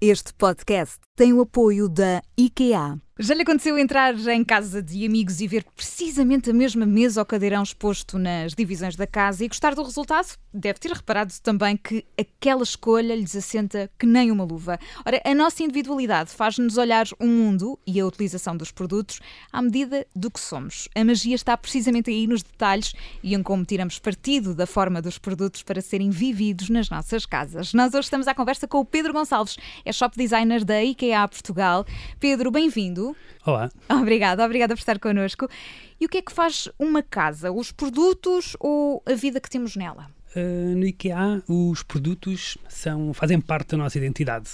Este podcast tem o apoio da IKEA. Já lhe aconteceu entrar em casa de amigos e ver precisamente a mesma mesa ou cadeirão exposto nas divisões da casa e gostar do resultado? Deve ter reparado também que aquela escolha lhes assenta que nem uma luva. Ora, a nossa individualidade faz-nos olhar o mundo e a utilização dos produtos à medida do que somos. A magia está precisamente aí nos detalhes e em como tiramos partido da forma dos produtos para serem vividos nas nossas casas. Nós hoje estamos à conversa com o Pedro Gonçalves, é shop designer da IKEA Portugal. Pedro, bem-vindo. Olá. Obrigada, obrigada por estar connosco. E o que é que faz uma casa? Os produtos ou a vida que temos nela? Uh, no IKEA, os produtos são, fazem parte da nossa identidade.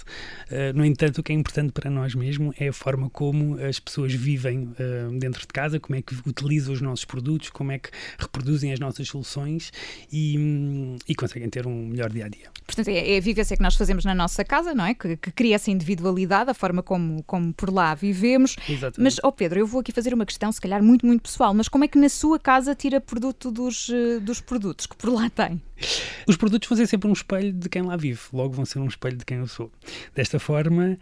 Uh, no entanto, o que é importante para nós mesmo é a forma como as pessoas vivem uh, dentro de casa, como é que utilizam os nossos produtos, como é que reproduzem as nossas soluções e, um, e conseguem ter um melhor dia a dia. Portanto, é, é a vivência que nós fazemos na nossa casa, não é? Que, que, cria essa individualidade, a forma como, como por lá vivemos. Exatamente. Mas, ó oh Pedro, eu vou aqui fazer uma questão, se calhar muito, muito pessoal, mas como é que na sua casa tira produto dos, dos produtos que por lá tem? Os produtos vão ser sempre um espelho de quem lá vive, logo vão ser um espelho de quem eu sou. Desta forma,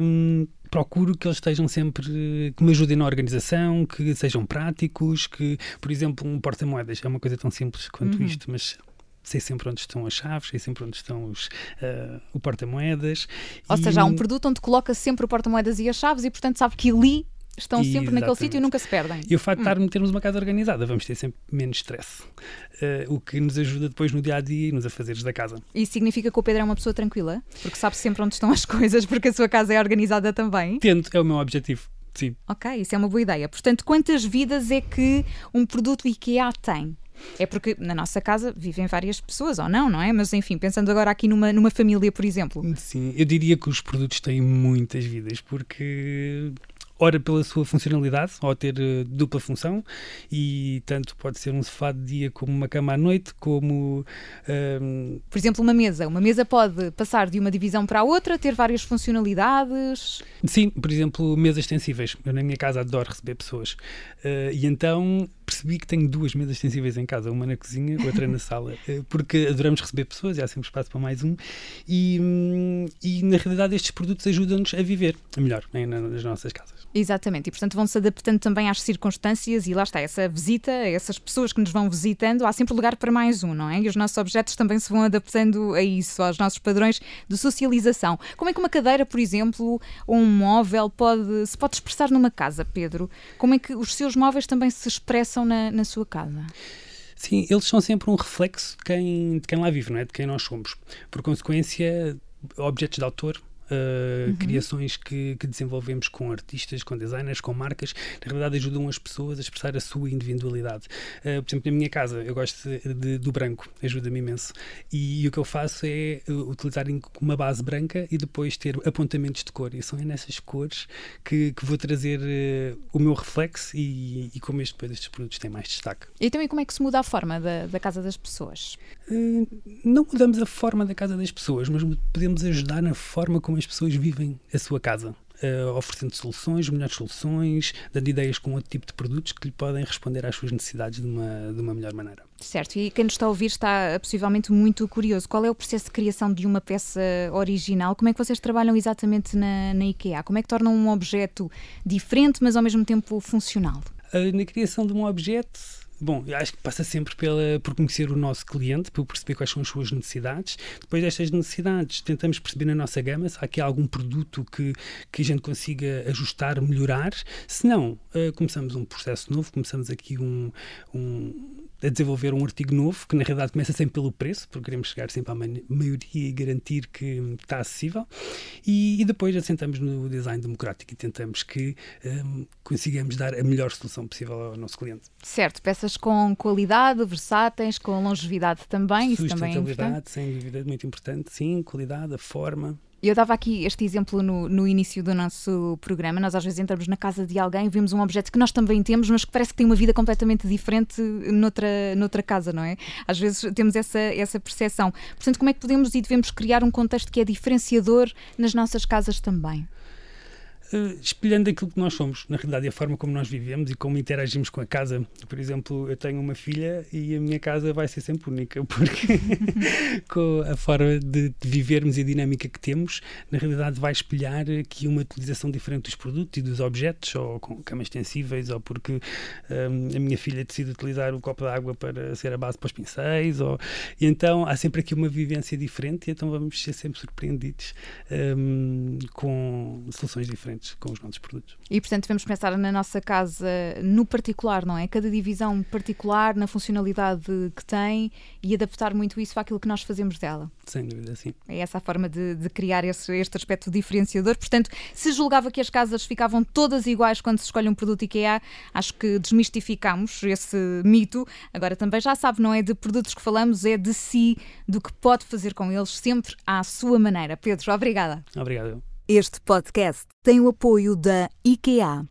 hum, procuro que eles estejam sempre, que me ajudem na organização, que sejam práticos, que, por exemplo, um porta-moedas é uma coisa tão simples quanto uhum. isto, mas sei sempre onde estão as chaves, sei sempre onde estão os, uh, o porta-moedas. Ou e... seja, há um produto onde coloca sempre o porta-moedas e as chaves e, portanto, sabe que ali estão sempre Exatamente. naquele sítio e nunca se perdem. E o facto hum. de termos uma casa organizada, vamos ter sempre menos stress, uh, o que nos ajuda depois no dia a dia e nos afazeres da casa. Isso significa que o Pedro é uma pessoa tranquila? Porque sabe sempre onde estão as coisas, porque a sua casa é organizada também? Tento, é o meu objetivo. Sim. Ok, isso é uma boa ideia. Portanto, quantas vidas é que um produto IKEA tem? É porque na nossa casa vivem várias pessoas, ou não, não é? Mas enfim, pensando agora aqui numa, numa família, por exemplo. Sim, eu diria que os produtos têm muitas vidas, porque ora pela sua funcionalidade, ao ter uh, dupla função, e tanto pode ser um sofá de dia como uma cama à noite, como. Um... Por exemplo, uma mesa. Uma mesa pode passar de uma divisão para a outra, ter várias funcionalidades. Sim, por exemplo, mesas extensíveis. Eu na minha casa adoro receber pessoas. Uh, e então percebi que tenho duas mesas extensíveis em casa, uma na cozinha, outra na sala, uh, porque adoramos receber pessoas e há sempre espaço para mais um. E, um, e na realidade, estes produtos ajudam-nos a viver melhor né, nas nossas casas. Exatamente, e portanto vão-se adaptando também às circunstâncias e lá está, essa visita, essas pessoas que nos vão visitando, há sempre lugar para mais um, não é? E os nossos objetos também se vão adaptando a isso, aos nossos padrões de socialização. Como é que uma cadeira, por exemplo, ou um móvel pode, se pode expressar numa casa, Pedro? Como é que os seus móveis também se expressam na, na sua casa? Sim, eles são sempre um reflexo de quem, de quem lá vive, não é? De quem nós somos. Por consequência, objetos de autor uh, uhum. criações que, que, desenvolvemos com artistas, com designers, com marcas, na realidade ajudam as pessoas a expressar a sua individualidade. Uh, por exemplo, na minha casa, eu gosto de, de, do branco, ajuda-me imenso. E, e, o que eu faço é eh, utilizar uma base branca e depois ter apontamentos de cor. E são nessas cores que, que vou trazer uh, o meu reflexo e, e como este, depois estes produtos têm mais destaque. E também como é que se muda a forma da, da casa das pessoas? não mudamos a forma da casa das pessoas, mas podemos ajudar na forma como as pessoas vivem a sua casa. Uh, oferecendo soluções, melhores soluções, dando ideias com outro tipo de produtos que lhe podem responder às suas necessidades de uma, de uma melhor maneira. Certo, e quem nos está a ouvir está possivelmente muito curioso. Qual é o processo de criação de uma peça original? Como é que vocês trabalham exatamente na, na IKEA? Como é que tornam um objeto diferente, mas ao mesmo tempo funcional? Uh, na criação de um objeto, Bom, acho que passa sempre pela, por conhecer o nosso cliente, por perceber quais são as suas necessidades. Depois destas necessidades, tentamos perceber na nossa gama se há aqui algum produto que, que a gente consiga ajustar, melhorar. Se não, uh, começamos um processo novo, começamos aqui um, um a desenvolver um artigo novo, que na realidade começa sempre pelo preço, porque queremos chegar sempre à maioria e garantir que está acessível, e, e depois assentamos no design democrático e tentamos que um, consigamos dar a melhor solução possível ao nosso cliente. Certo, peças com qualidade, versáteis, com longevidade também, isso também é importante. sem dúvida, muito importante, sim, qualidade, a forma, eu dava aqui este exemplo no, no, início do nosso programa. Nós às vezes entramos na casa de alguém vemos um objeto que nós também temos, mas que parece que tem uma vida completamente diferente noutra, noutra casa, não é? Às vezes temos essa, essa percepção. Portanto, como é que podemos e devemos criar um contexto que é diferenciador nas nossas casas também? Uh, espelhando aquilo que nós somos, na realidade, e a forma como nós vivemos e como interagimos com a casa. Por exemplo, eu tenho uma filha e a minha casa vai ser sempre única, porque com a forma de, de vivermos e a dinâmica que temos, na realidade, vai espelhar aqui uma utilização diferente dos produtos e dos objetos, ou com camas extensíveis, ou porque um, a minha filha decide utilizar o copo de água para ser a base para os pincéis, ou, e então há sempre aqui uma vivência diferente, e então vamos ser sempre surpreendidos um, com soluções diferentes com os nossos produtos. E portanto devemos pensar na nossa casa no particular, não é? Cada divisão particular, na funcionalidade que tem e adaptar muito isso àquilo que nós fazemos dela. Sem dúvida, sim. É essa a forma de, de criar esse, este aspecto diferenciador. Portanto, se julgava que as casas ficavam todas iguais quando se escolhe um produto IKEA, acho que desmistificamos esse mito. Agora também já sabe, não é de produtos que falamos, é de si, do que pode fazer com eles, sempre à sua maneira. Pedro, obrigada. Obrigado. Este podcast tem o apoio da IKEA.